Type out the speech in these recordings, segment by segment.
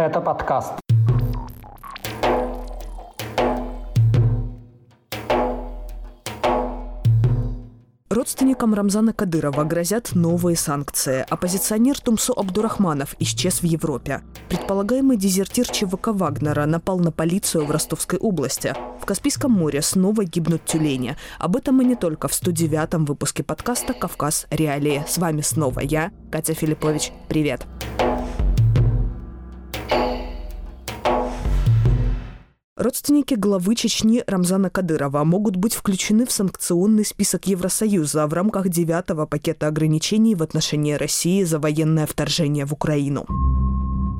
Это подкаст. Родственникам Рамзана Кадырова грозят новые санкции. Оппозиционер Тумсо Абдурахманов исчез в Европе. Предполагаемый дезертир ЧВК Вагнера напал на полицию в Ростовской области. В Каспийском море снова гибнут тюлени. Об этом и не только в 109-м выпуске подкаста «Кавказ. Реалии». С вами снова я, Катя Филиппович. Привет! Привет! Родственники главы Чечни Рамзана Кадырова могут быть включены в санкционный список Евросоюза в рамках девятого пакета ограничений в отношении России за военное вторжение в Украину.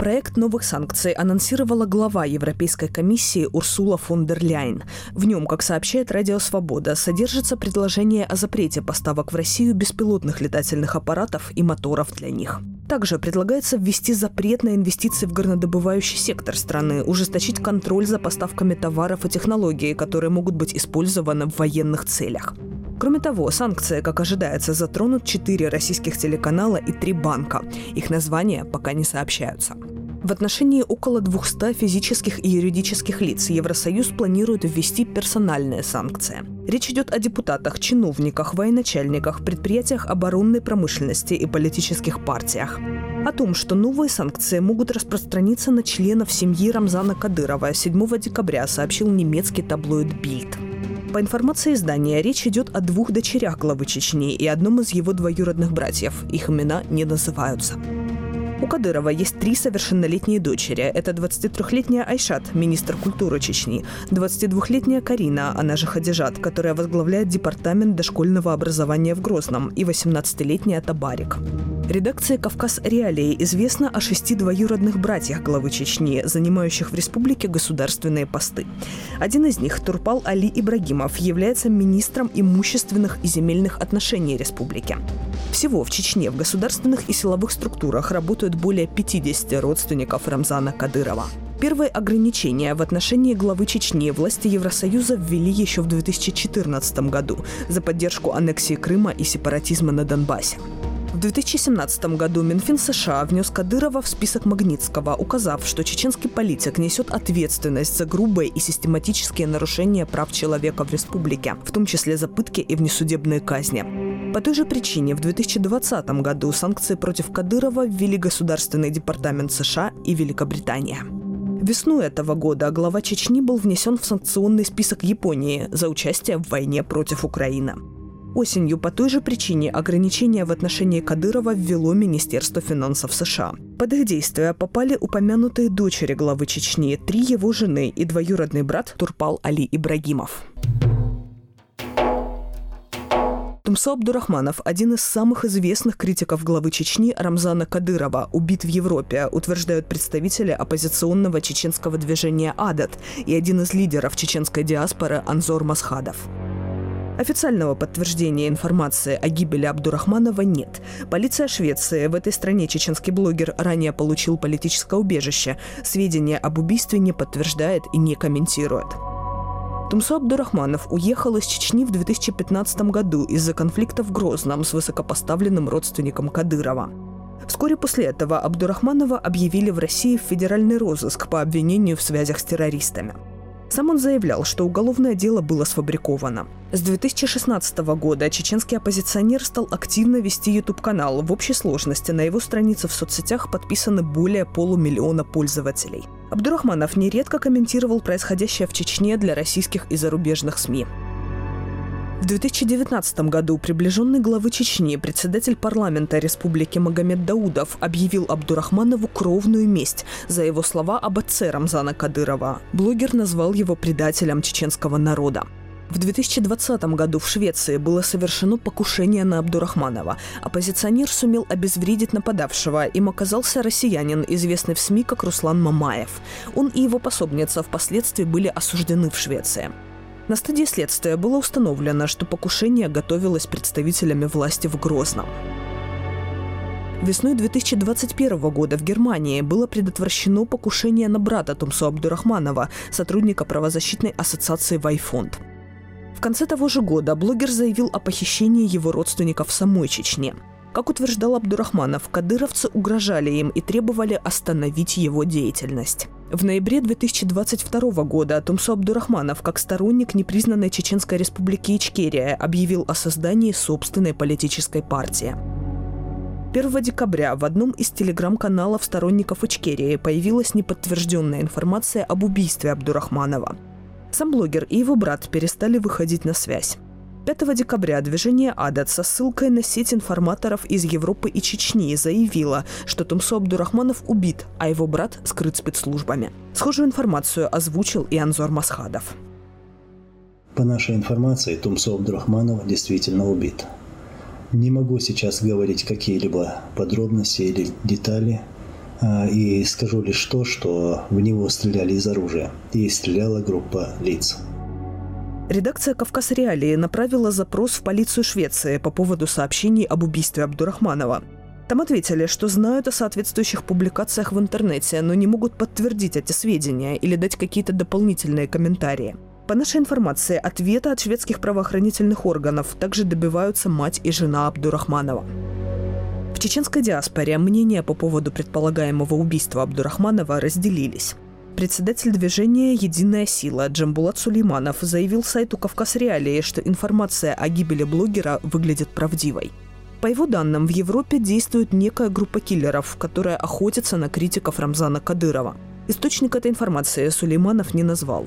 Проект новых санкций анонсировала глава Европейской комиссии Урсула фон дер Ляйн. В нем, как сообщает Радио Свобода, содержится предложение о запрете поставок в Россию беспилотных летательных аппаратов и моторов для них. Также предлагается ввести запрет на инвестиции в горнодобывающий сектор страны, ужесточить контроль за поставками товаров и технологий, которые могут быть использованы в военных целях. Кроме того, санкции, как ожидается, затронут четыре российских телеканала и три банка. Их названия пока не сообщаются. В отношении около 200 физических и юридических лиц Евросоюз планирует ввести персональные санкции. Речь идет о депутатах, чиновниках, военачальниках, предприятиях оборонной промышленности и политических партиях. О том, что новые санкции могут распространиться на членов семьи Рамзана Кадырова 7 декабря сообщил немецкий таблоид «Бильд». По информации издания, речь идет о двух дочерях главы Чечни и одном из его двоюродных братьев. Их имена не называются. У Кадырова есть три совершеннолетние дочери. Это 23-летняя Айшат, министр культуры Чечни, 22-летняя Карина, она же Хадижат, которая возглавляет департамент дошкольного образования в Грозном, и 18-летняя Табарик. Редакции «Кавказ Реалии» известно о шести двоюродных братьях главы Чечни, занимающих в республике государственные посты. Один из них, Турпал Али Ибрагимов, является министром имущественных и земельных отношений республики. Всего в Чечне в государственных и силовых структурах работают более 50 родственников Рамзана Кадырова. Первые ограничения в отношении главы Чечни власти Евросоюза ввели еще в 2014 году за поддержку аннексии Крыма и сепаратизма на Донбассе. В 2017 году Минфин США внес Кадырова в список Магнитского, указав, что чеченский политик несет ответственность за грубые и систематические нарушения прав человека в республике, в том числе за пытки и внесудебные казни. По той же причине в 2020 году санкции против Кадырова ввели Государственный департамент США и Великобритания. Весну этого года глава Чечни был внесен в санкционный список Японии за участие в войне против Украины. Осенью по той же причине ограничения в отношении Кадырова ввело Министерство финансов США. Под их действия попали упомянутые дочери главы Чечни, три его жены и двоюродный брат Турпал Али Ибрагимов. Тумсо Абдурахманов, один из самых известных критиков главы Чечни Рамзана Кадырова, убит в Европе, утверждают представители оппозиционного чеченского движения «Адат» и один из лидеров чеченской диаспоры Анзор Масхадов. Официального подтверждения информации о гибели Абдурахманова нет. Полиция Швеции в этой стране чеченский блогер ранее получил политическое убежище. Сведения об убийстве не подтверждает и не комментирует. Тумсо Абдурахманов уехал из Чечни в 2015 году из-за конфликта в Грозном с высокопоставленным родственником Кадырова. Вскоре после этого Абдурахманова объявили в России в федеральный розыск по обвинению в связях с террористами. Сам он заявлял, что уголовное дело было сфабриковано. С 2016 года чеченский оппозиционер стал активно вести YouTube-канал. В общей сложности на его странице в соцсетях подписаны более полумиллиона пользователей. Абдурахманов нередко комментировал происходящее в Чечне для российских и зарубежных СМИ. В 2019 году приближенный главы Чечни, председатель парламента Республики Магомед Даудов объявил Абдурахманову кровную месть за его слова об отце Рамзана Кадырова. Блогер назвал его предателем чеченского народа. В 2020 году в Швеции было совершено покушение на Абдурахманова. Оппозиционер сумел обезвредить нападавшего. Им оказался россиянин, известный в СМИ как Руслан Мамаев. Он и его пособница впоследствии были осуждены в Швеции. На стадии следствия было установлено, что покушение готовилось представителями власти в Грозном. Весной 2021 года в Германии было предотвращено покушение на брата Тумсо Абдурахманова, сотрудника правозащитной ассоциации «Вайфонд». В конце того же года блогер заявил о похищении его родственников в самой Чечне. Как утверждал Абдурахманов, кадыровцы угрожали им и требовали остановить его деятельность. В ноябре 2022 года Тумсо Абдурахманов, как сторонник непризнанной Чеченской республики Ичкерия, объявил о создании собственной политической партии. 1 декабря в одном из телеграм-каналов сторонников Ичкерии появилась неподтвержденная информация об убийстве Абдурахманова. Сам блогер и его брат перестали выходить на связь. 5 декабря движение «Адат» со ссылкой на сеть информаторов из Европы и Чечни заявило, что Тумсо Абдурахманов убит, а его брат скрыт спецслужбами. Схожую информацию озвучил и Анзор Масхадов. По нашей информации, Тумсо Абдурахманов действительно убит. Не могу сейчас говорить какие-либо подробности или детали, и скажу лишь то, что в него стреляли из оружия, и стреляла группа лиц. Редакция «Кавказ Реалии» направила запрос в полицию Швеции по поводу сообщений об убийстве Абдурахманова. Там ответили, что знают о соответствующих публикациях в интернете, но не могут подтвердить эти сведения или дать какие-то дополнительные комментарии. По нашей информации, ответа от шведских правоохранительных органов также добиваются мать и жена Абдурахманова. В чеченской диаспоре мнения по поводу предполагаемого убийства Абдурахманова разделились. Председатель движения «Единая сила» Джамбулат Сулейманов заявил сайту «Кавказ Реалии», что информация о гибели блогера выглядит правдивой. По его данным, в Европе действует некая группа киллеров, которая охотится на критиков Рамзана Кадырова. Источник этой информации Сулейманов не назвал.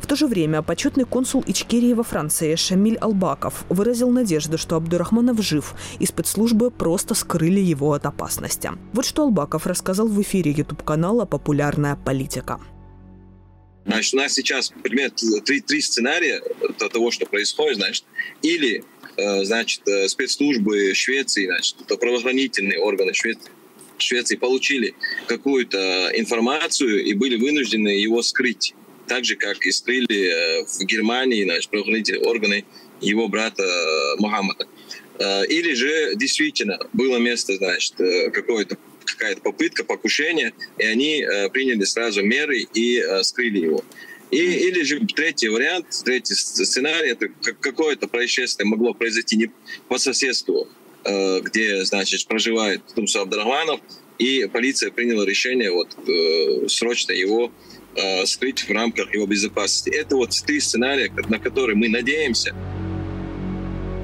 В то же время почетный консул Ичкерии во Франции Шамиль Албаков выразил надежду, что Абдурахманов жив, и спецслужбы просто скрыли его от опасности. Вот что Албаков рассказал в эфире YouTube-канала «Популярная политика». Значит, у нас сейчас, например, три, три сценария того, что происходит, значит, или э, значит, э, спецслужбы Швеции, значит, правоохранительные органы Швеции, Швеции получили какую-то информацию и были вынуждены его скрыть так же, как и скрыли э, в Германии значит, правоохранительные органы его брата э, Мухаммада. Э, или же действительно было место, значит, какое-то какая-то попытка покушения, и они приняли сразу меры и скрыли его. И, или же третий вариант, третий сценарий, это какое-то происшествие могло произойти не по соседству, где, значит, проживает Тумсу Абдрахманов, и полиция приняла решение вот срочно его э, скрыть в рамках его безопасности. Это вот три сценария, на которые мы надеемся.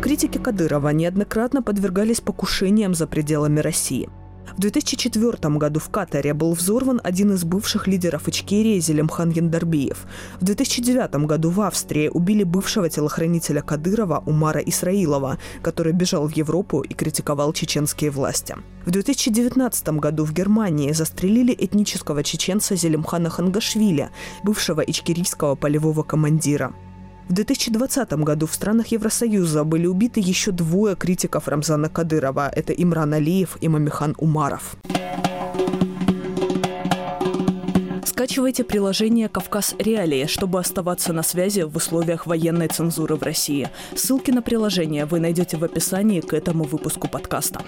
Критики Кадырова неоднократно подвергались покушениям за пределами России – в 2004 году в Катаре был взорван один из бывших лидеров Ичкерии Зелимхан Яндарбиев. В 2009 году в Австрии убили бывшего телохранителя Кадырова Умара Исраилова, который бежал в Европу и критиковал чеченские власти. В 2019 году в Германии застрелили этнического чеченца Зелимхана Хангашвили, бывшего ичкерийского полевого командира. В 2020 году в странах Евросоюза были убиты еще двое критиков Рамзана Кадырова. Это Имран Алиев и Мамихан Умаров. Скачивайте приложение «Кавказ Реалии», чтобы оставаться на связи в условиях военной цензуры в России. Ссылки на приложение вы найдете в описании к этому выпуску подкаста.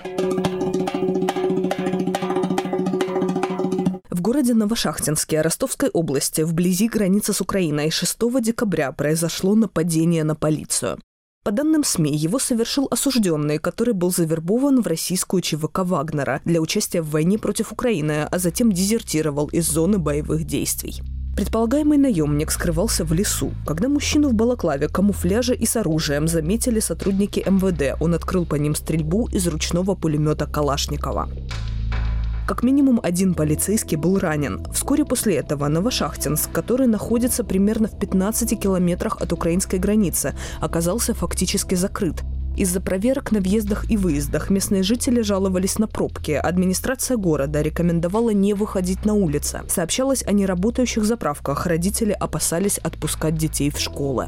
Городе Новошахтинске Ростовской области, вблизи границы с Украиной, 6 декабря произошло нападение на полицию. По данным СМИ, его совершил осужденный, который был завербован в российскую ЧВК Вагнера для участия в войне против Украины, а затем дезертировал из зоны боевых действий. Предполагаемый наемник скрывался в лесу. Когда мужчину в балаклаве, камуфляже и с оружием заметили сотрудники МВД, он открыл по ним стрельбу из ручного пулемета Калашникова. Как минимум один полицейский был ранен. Вскоре после этого Новошахтинск, который находится примерно в 15 километрах от украинской границы, оказался фактически закрыт. Из-за проверок на въездах и выездах местные жители жаловались на пробки. Администрация города рекомендовала не выходить на улицы. Сообщалось о неработающих заправках. Родители опасались отпускать детей в школы.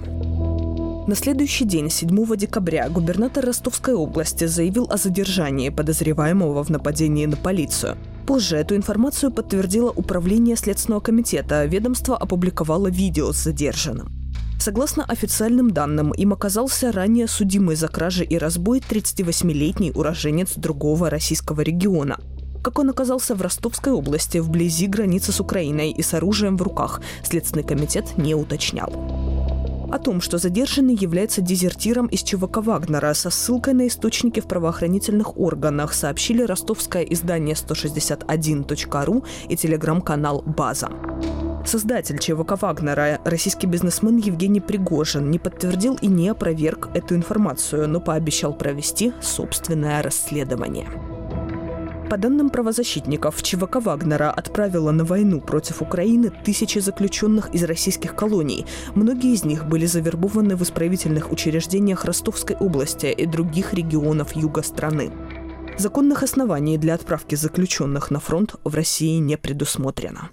На следующий день, 7 декабря, губернатор Ростовской области заявил о задержании подозреваемого в нападении на полицию. Позже эту информацию подтвердило Управление Следственного комитета. Ведомство опубликовало видео с задержанным. Согласно официальным данным, им оказался ранее судимый за кражи и разбой 38-летний уроженец другого российского региона. Как он оказался в Ростовской области, вблизи границы с Украиной и с оружием в руках, Следственный комитет не уточнял. О том, что задержанный является дезертиром из ЧВК Вагнера со ссылкой на источники в правоохранительных органах, сообщили ростовское издание 161.ru и телеграм-канал «База». Создатель ЧВК Вагнера, российский бизнесмен Евгений Пригожин, не подтвердил и не опроверг эту информацию, но пообещал провести собственное расследование. По данным правозащитников, ЧВК Вагнера отправила на войну против Украины тысячи заключенных из российских колоний. Многие из них были завербованы в исправительных учреждениях Ростовской области и других регионов юга страны. Законных оснований для отправки заключенных на фронт в России не предусмотрено.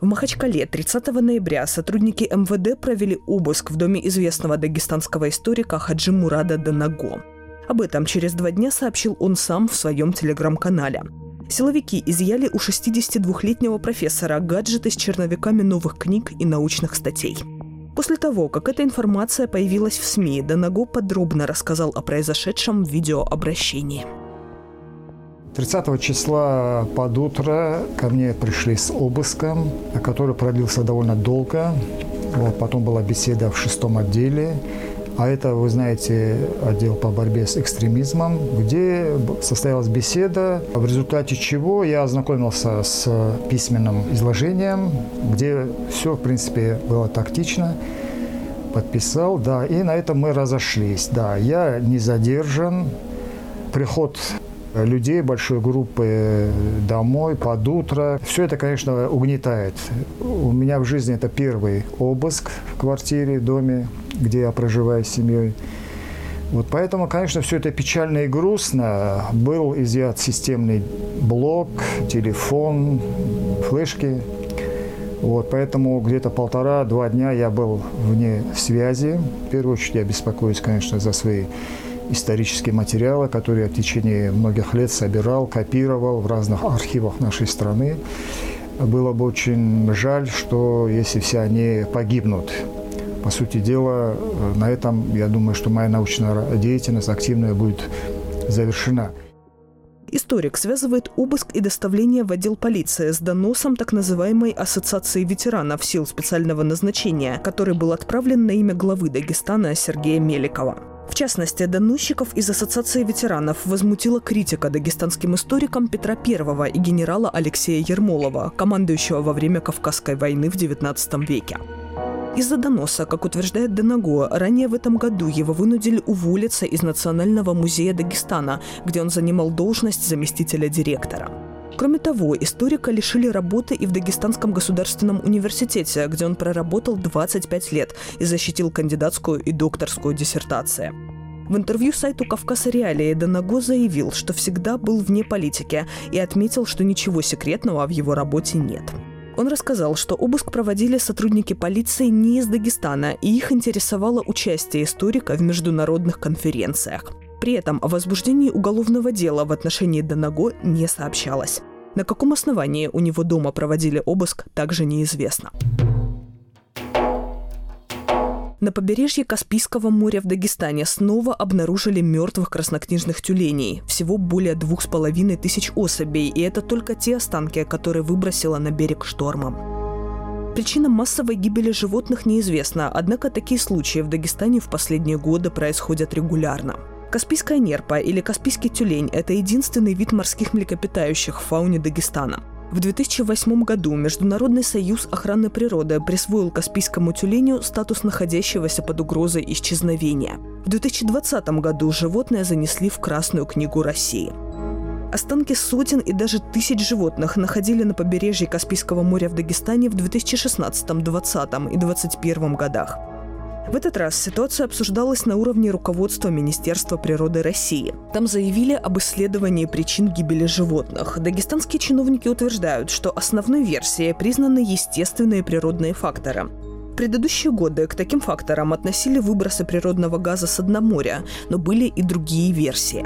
В Махачкале 30 ноября сотрудники МВД провели обыск в доме известного дагестанского историка Хаджи Мурада Данаго. Об этом через два дня сообщил он сам в своем телеграм-канале. Силовики изъяли у 62-летнего профессора гаджеты с черновиками новых книг и научных статей. После того, как эта информация появилась в СМИ, Данаго подробно рассказал о произошедшем в видеообращении. 30 числа под утро ко мне пришли с обыском, который продлился довольно долго. Вот, потом была беседа в шестом отделе. А это, вы знаете, отдел по борьбе с экстремизмом, где состоялась беседа, в результате чего я ознакомился с письменным изложением, где все, в принципе, было тактично. Подписал, да, и на этом мы разошлись. Да, я не задержан. Приход людей большой группы домой под утро. Все это, конечно, угнетает. У меня в жизни это первый обыск в квартире, доме, где я проживаю с семьей. Вот поэтому, конечно, все это печально и грустно. Был изъят системный блок, телефон, флешки. Вот, поэтому где-то полтора-два дня я был вне связи. В первую очередь я беспокоюсь, конечно, за свои исторические материалы, которые я в течение многих лет собирал, копировал в разных архивах нашей страны. Было бы очень жаль, что если все они погибнут. По сути дела, на этом, я думаю, что моя научная деятельность активная будет завершена. Историк связывает обыск и доставление в отдел полиции с доносом так называемой Ассоциации ветеранов сил специального назначения, который был отправлен на имя главы Дагестана Сергея Меликова. В частности, доносчиков из Ассоциации ветеранов возмутила критика дагестанским историкам Петра I и генерала Алексея Ермолова, командующего во время Кавказской войны в XIX веке. Из-за доноса, как утверждает Денаго, ранее в этом году его вынудили уволиться из Национального музея Дагестана, где он занимал должность заместителя директора. Кроме того, историка лишили работы и в Дагестанском государственном университете, где он проработал 25 лет и защитил кандидатскую и докторскую диссертации. В интервью сайту «Кавказ Реалии» Данаго заявил, что всегда был вне политики и отметил, что ничего секретного в его работе нет. Он рассказал, что обыск проводили сотрудники полиции не из Дагестана, и их интересовало участие историка в международных конференциях. При этом о возбуждении уголовного дела в отношении Данаго не сообщалось. На каком основании у него дома проводили обыск, также неизвестно. На побережье Каспийского моря в Дагестане снова обнаружили мертвых краснокнижных тюленей. Всего более двух с половиной тысяч особей, и это только те останки, которые выбросило на берег штормом. Причина массовой гибели животных неизвестна, однако такие случаи в Дагестане в последние годы происходят регулярно. Каспийская нерпа или каспийский тюлень – это единственный вид морских млекопитающих в фауне Дагестана. В 2008 году Международный союз охраны природы присвоил каспийскому тюленю статус находящегося под угрозой исчезновения. В 2020 году животное занесли в Красную книгу России. Останки сотен и даже тысяч животных находили на побережье Каспийского моря в Дагестане в 2016, 2020 и 2021 годах. В этот раз ситуация обсуждалась на уровне руководства Министерства природы России. Там заявили об исследовании причин гибели животных. Дагестанские чиновники утверждают, что основной версией признаны естественные природные факторы. В предыдущие годы к таким факторам относили выбросы природного газа с дна моря, но были и другие версии.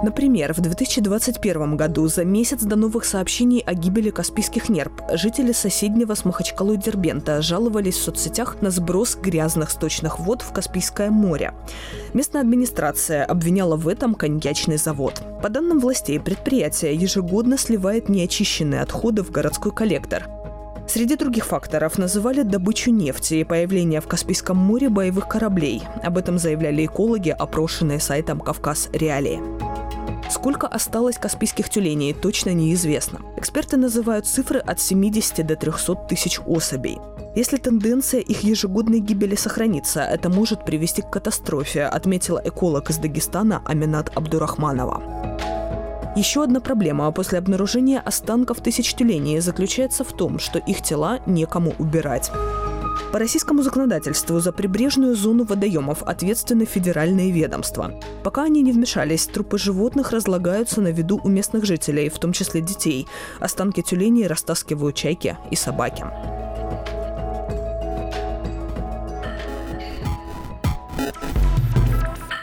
Например, в 2021 году, за месяц до новых сообщений о гибели каспийских нерп, жители соседнего с Махачкалой Дербента жаловались в соцсетях на сброс грязных сточных вод в Каспийское море. Местная администрация обвиняла в этом коньячный завод. По данным властей, предприятие ежегодно сливает неочищенные отходы в городской коллектор. Среди других факторов называли добычу нефти и появление в Каспийском море боевых кораблей. Об этом заявляли экологи, опрошенные сайтом «Кавказ Реалии». Сколько осталось каспийских тюленей, точно неизвестно. Эксперты называют цифры от 70 до 300 тысяч особей. Если тенденция их ежегодной гибели сохранится, это может привести к катастрофе, отметила эколог из Дагестана Аминат Абдурахманова. Еще одна проблема после обнаружения останков тысяч тюленей заключается в том, что их тела некому убирать. По российскому законодательству за прибрежную зону водоемов ответственны федеральные ведомства. Пока они не вмешались, трупы животных разлагаются на виду у местных жителей, в том числе детей. Останки тюленей растаскивают чайки и собаки.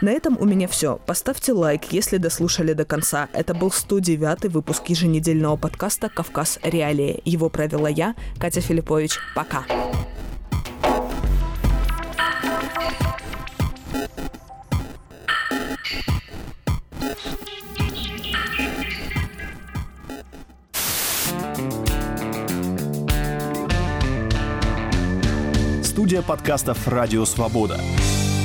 На этом у меня все. Поставьте лайк, если дослушали до конца. Это был 109 выпуск еженедельного подкаста «Кавказ. Реалии». Его провела я, Катя Филиппович. Пока. Студия подкастов «Радио Свобода».